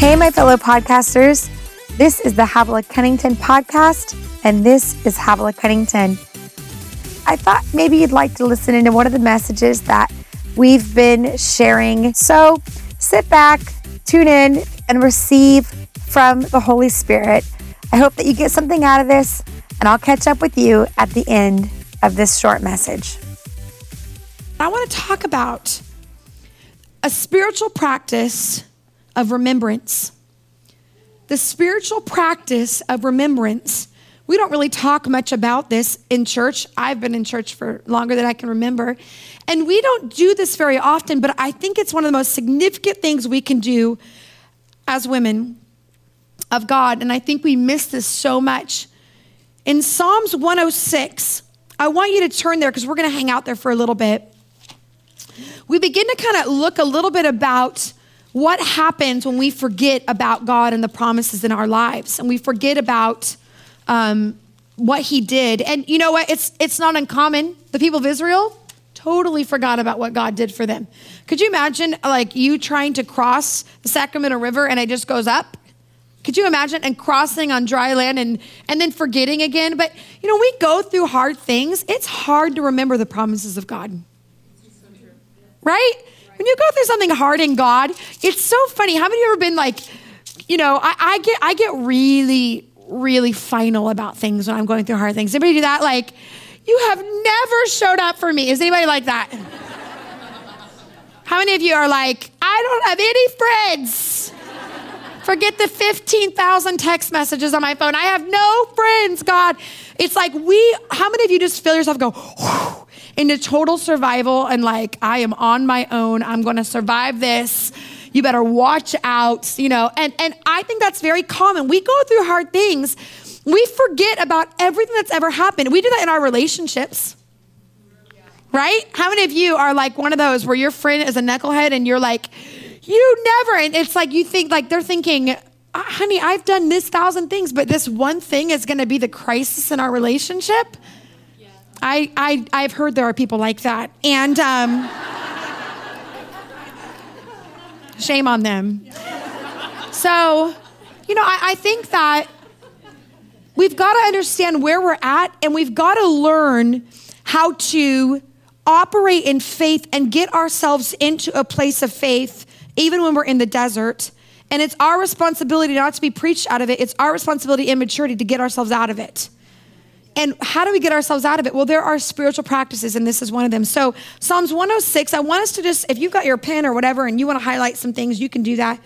Hey, my fellow podcasters. This is the Havilah Cunnington podcast, and this is Havilah Cunnington. I thought maybe you'd like to listen into one of the messages that we've been sharing. So sit back, tune in, and receive from the Holy Spirit. I hope that you get something out of this, and I'll catch up with you at the end of this short message. I want to talk about a spiritual practice of remembrance. The spiritual practice of remembrance. We don't really talk much about this in church. I've been in church for longer than I can remember. And we don't do this very often, but I think it's one of the most significant things we can do as women of God. And I think we miss this so much. In Psalms 106, I want you to turn there because we're going to hang out there for a little bit. We begin to kind of look a little bit about what happens when we forget about God and the promises in our lives and we forget about um, what He did. And you know what? It's, it's not uncommon. The people of Israel totally forgot about what God did for them. Could you imagine, like, you trying to cross the Sacramento River and it just goes up? Could you imagine and crossing on dry land and, and then forgetting again? But you know, we go through hard things. It's hard to remember the promises of God. Right? When you go through something hard in God, it's so funny. How many of you ever been like, you know, I, I get I get really, really final about things when I'm going through hard things. Anybody do that? Like, you have never showed up for me. Is anybody like that? How many of you are like, I don't have any friends? Forget the 15,000 text messages on my phone. I have no friends, God. It's like we, how many of you just feel yourself go whew, into total survival and like, I am on my own. I'm going to survive this. You better watch out, you know. And, and I think that's very common. We go through hard things. We forget about everything that's ever happened. We do that in our relationships right? How many of you are like one of those where your friend is a knucklehead and you're like, you never, and it's like you think, like they're thinking, "Ah, honey, I've done this thousand things, but this one thing is to be the crisis in our relationship. I, I, I've heard there are people like that. And um, shame on them. So, you know, I, I think that we've got to understand where we're at and we've got to learn how to operate in faith and get ourselves into a place of faith even when we're in the desert. And it's our responsibility not to be preached out of it, it's our responsibility in maturity to get ourselves out of it. And how do we get ourselves out of it? Well, there are spiritual practices, and this is one of them. So, Psalms 106, I want us to just, if you've got your pen or whatever and you want to highlight some things, you can do that.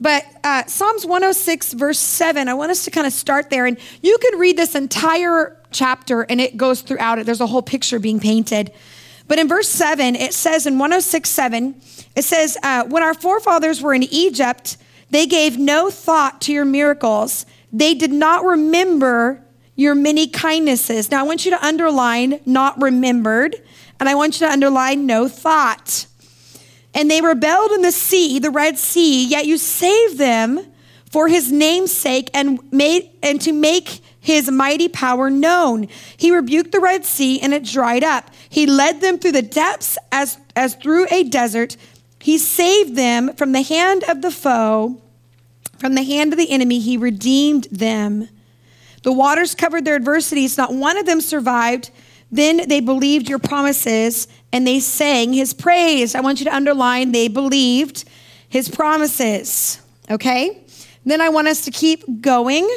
But uh, Psalms 106, verse 7, I want us to kind of start there. And you can read this entire chapter, and it goes throughout it. There's a whole picture being painted. But in verse 7, it says in 106, 7, it says, uh, When our forefathers were in Egypt, they gave no thought to your miracles. They did not remember your many kindnesses. Now, I want you to underline not remembered, and I want you to underline no thought. And they rebelled in the sea, the Red Sea, yet you saved them for his name's sake and made and to make his mighty power known. He rebuked the Red Sea and it dried up. He led them through the depths as, as through a desert. He saved them from the hand of the foe, from the hand of the enemy. He redeemed them. The waters covered their adversities, not one of them survived. Then they believed your promises and they sang his praise. I want you to underline they believed his promises. Okay? Then I want us to keep going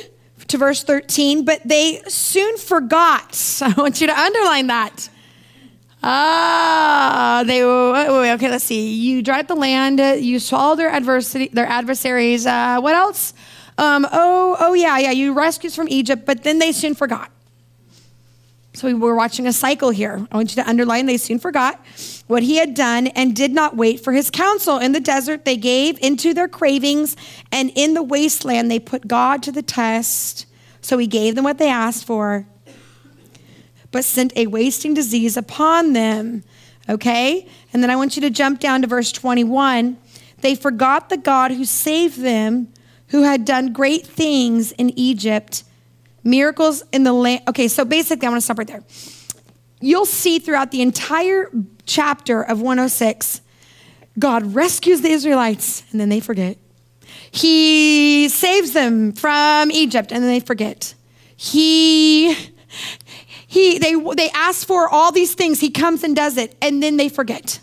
to verse 13, but they soon forgot. I want you to underline that. Ah, they wait, wait, okay. Let's see. You dried the land. You swallowed their adversity, their adversaries. Uh, what else? Um, oh, oh yeah, yeah. You rescued us from Egypt, but then they soon forgot. So we were watching a cycle here. I want you to underline they soon forgot what he had done and did not wait for his counsel. In the desert, they gave into their cravings, and in the wasteland, they put God to the test. So he gave them what they asked for, but sent a wasting disease upon them. Okay? And then I want you to jump down to verse 21. They forgot the God who saved them, who had done great things in Egypt miracles in the land. Okay, so basically, I want to stop right there. You'll see throughout the entire chapter of 106, God rescues the Israelites and then they forget. He saves them from Egypt and then they forget. He he they they ask for all these things. He comes and does it and then they forget.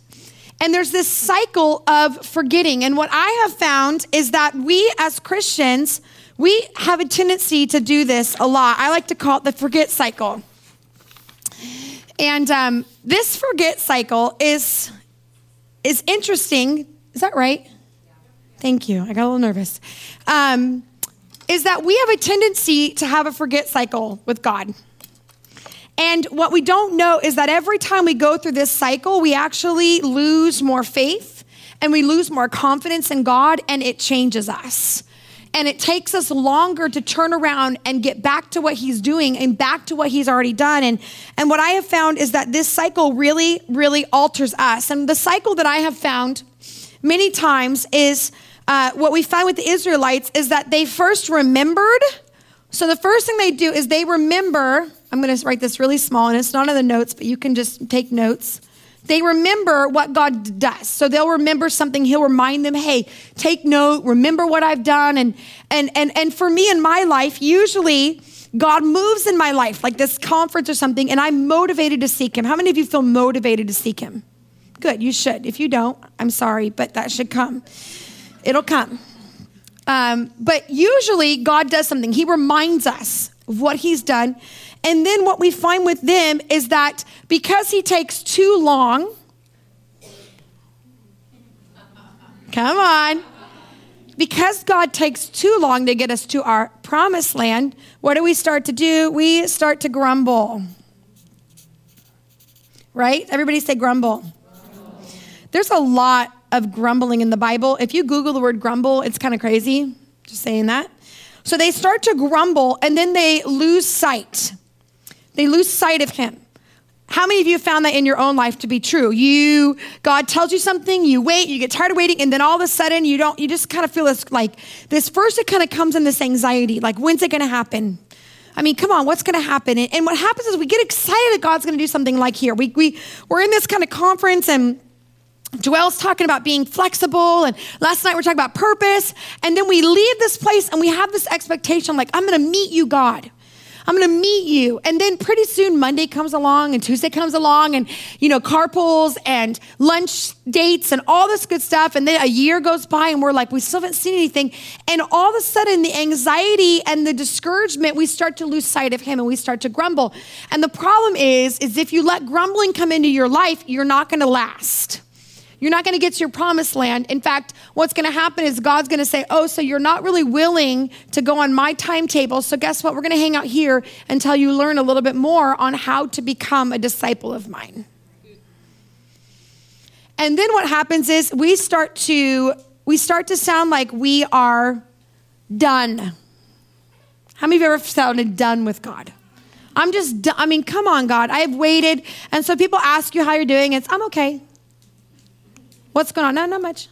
And there's this cycle of forgetting. And what I have found is that we as Christians, we have a tendency to do this a lot. I like to call it the forget cycle. And um, this forget cycle is is interesting. Is that right? Thank you. I got a little nervous. Um, is that we have a tendency to have a forget cycle with God. And what we don't know is that every time we go through this cycle, we actually lose more faith and we lose more confidence in God, and it changes us. And it takes us longer to turn around and get back to what he's doing and back to what he's already done. And, and what I have found is that this cycle really, really alters us. And the cycle that I have found many times is uh, what we find with the Israelites is that they first remembered. So the first thing they do is they remember. I'm going to write this really small, and it's not in the notes, but you can just take notes. They remember what God does. So they'll remember something. He'll remind them, hey, take note, remember what I've done. And and and and for me in my life, usually God moves in my life, like this conference or something, and I'm motivated to seek him. How many of you feel motivated to seek him? Good, you should. If you don't, I'm sorry, but that should come. It'll come. Um, but usually, God does something. He reminds us of what He's done. And then what we find with them is that because He takes too long, come on, because God takes too long to get us to our promised land, what do we start to do? We start to grumble. Right? Everybody say grumble. There's a lot of grumbling in the Bible. If you Google the word grumble, it's kind of crazy. Just saying that. So they start to grumble and then they lose sight. They lose sight of Him. How many of you have found that in your own life to be true? You, God tells you something, you wait, you get tired of waiting, and then all of a sudden you don't, you just kind of feel this like, this first it kind of comes in this anxiety, like, when's it gonna happen? I mean, come on, what's to happen? And, and, what happens is we get excited that God's to do something like here. We, we, we're in this kind of conference and Joelle's talking about being flexible, and last night we're talking about purpose. And then we leave this place and we have this expectation like, I'm gonna meet you, God. I'm going to meet you. And then pretty soon Monday comes along and Tuesday comes along and, you know, carpools and lunch dates and all this good stuff. And then a year goes by and we're like, we still haven't seen anything. And all of a sudden the anxiety and the discouragement, we start to lose sight of him and we start to grumble. And the problem is, is if you let grumbling come into your life, you're not going to last. You're not going to get to your promised land. In fact, what's going to happen is God's going to say, Oh, so you're not really willing to go on my timetable. So, guess what? We're going to hang out here until you learn a little bit more on how to become a disciple of mine. And then what happens is we start to we start to sound like we are done. How many of you ever sounded done with God? I'm just, I mean, come on, God. I have waited. And so people ask you how you're doing. It's, I'm okay. What's going on? No, not much.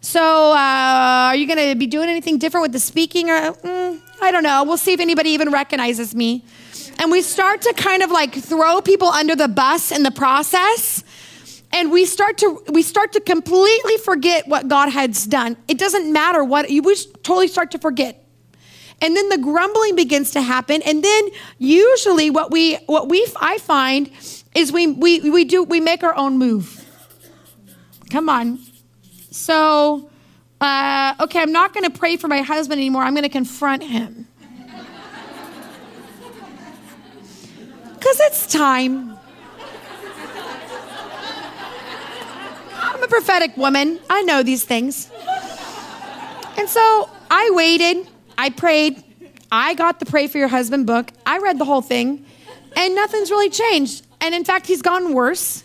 So, uh, are you going to be doing anything different with the speaking? Or mm, I don't know. We'll see if anybody even recognizes me. And we start to kind of like throw people under the bus in the process, and we start to we start to completely forget what God has done. It doesn't matter what you just totally start to forget. And then the grumbling begins to happen, and then usually what we what we I find is we we we do we make our own move. Come on. So, uh, okay, I'm not going to pray for my husband anymore. I'm going to confront him. Because it's time. I'm a prophetic woman. I know these things. And so I waited. I prayed. I got the Pray for Your Husband book. I read the whole thing, and nothing's really changed. And in fact, he's gotten worse.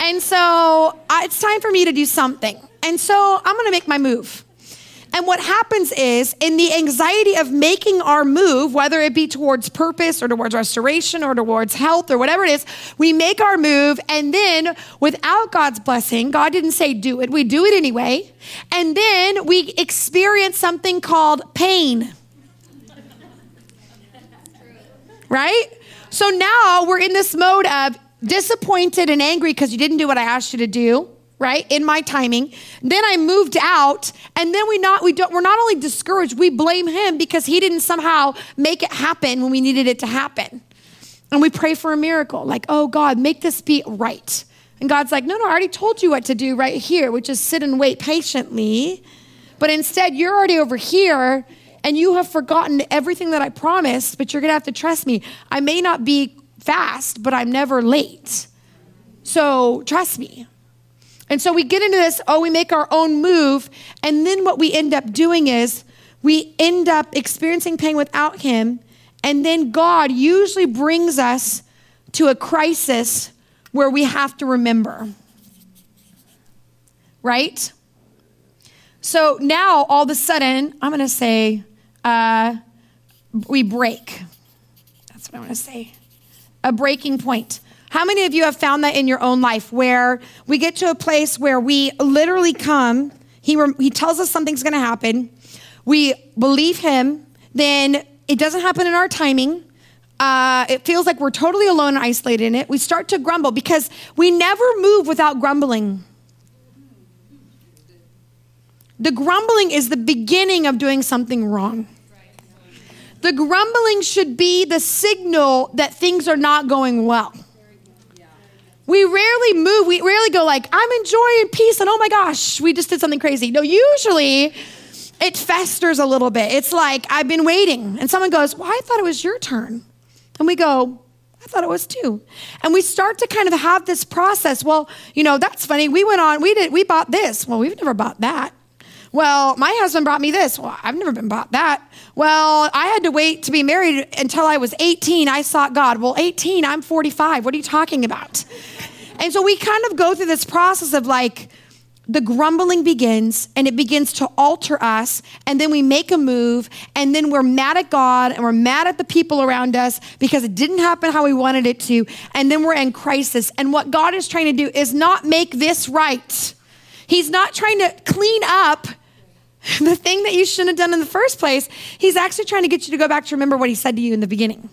And so it's time for me to do something. And so I'm going to make my move. And what happens is, in the anxiety of making our move, whether it be towards purpose or towards restoration or towards health or whatever it is, we make our move. And then, without God's blessing, God didn't say do it, we do it anyway. And then we experience something called pain. Right? So now we're in this mode of disappointed and angry because you didn't do what I asked you to do. right? In my timing. Then I moved out, and then we not we don't we're not only discouraged, we blame him because he didn't somehow make it happen when we needed it to happen. And we pray for a miracle, like, oh God, make this be right. And God's like, no, no, I already told you what to do right here, which is sit and wait patiently. But instead, you're already over here and you have forgotten everything that I promised, but you're gonna have to trust me. I may not be fast, but I'm never late. So trust me. And so we get into this, oh, we make our own move. And then what we end up doing is we end up experiencing pain without Him. And then God usually brings us to a crisis where we have to remember. Right? So now all of a sudden, I'm going to say, uh, we break. That's what I want to say. A breaking point. How many of you have found that in your own life where we get to a place where we literally come, he, he tells us something's going to happen, we believe him, then it doesn't happen in our timing. Uh, it feels like we're totally alone and isolated in it. We start to grumble because we never move without grumbling. The grumbling is the beginning of doing something wrong. The grumbling should be the signal that things are not going well. We rarely move. We rarely go like, I'm enjoying peace and oh my gosh, we just did something crazy. No, usually it festers a little bit. It's like, I've been waiting. And someone goes, Well, I thought it was your turn. And we go, I thought it was too. And we start to kind of have this process. Well, you know, that's funny. We went on, we did, we bought this. Well, we've never bought that. Well, my husband brought me this. Well, I've never been bought that. Well, I had to wait to be married until I was 18. I sought God. Well, 18, I'm 45. What are you talking about? And so we kind of go through this process of like, the grumbling begins and it begins to alter us and then we make a move and then we're mad at God and we're mad at the people around us because it didn't happen how we wanted it to and then we're in crisis and what God is trying to do is not make this right. He's not trying to clean up the thing that you shouldn't have done in the first place. He's actually trying to get you to go back to remember what he said to you in the beginning.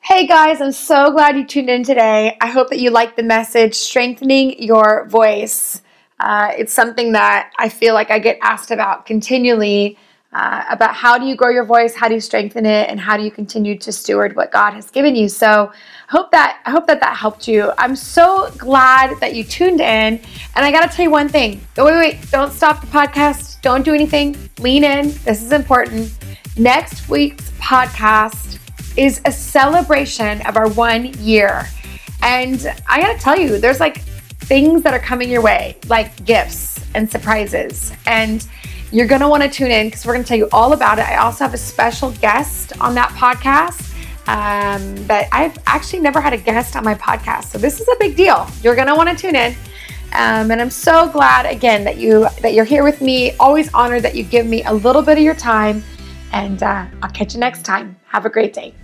Hey guys, I'm so glad you tuned in today. I hope that you liked the message, strengthening your voice. Uh, it's something that I feel like I get asked about continually uh, about how do you grow your voice, how do you strengthen it, and how do you continue to steward what God has given you. So, hope that I hope that that helped you. I'm so glad that you tuned in, and I got to tell you one thing. Wait, wait, don't stop the podcast. Don't do anything. Lean in. This is important. Next week's podcast is a celebration of our one year. And I gotta tell you, there's like things that are coming your way, like gifts and surprises. And you're gonna wanna tune in because we're gonna tell you all about it. I also have a special guest on that podcast. Um, but I've actually never had a guest on my podcast. So this is a big deal. You're gonna wanna tune in. Um, and I'm so glad again that you that you're here with me. Always honored that you give me a little bit of your time. And uh, I'll catch you next time. Have a great day.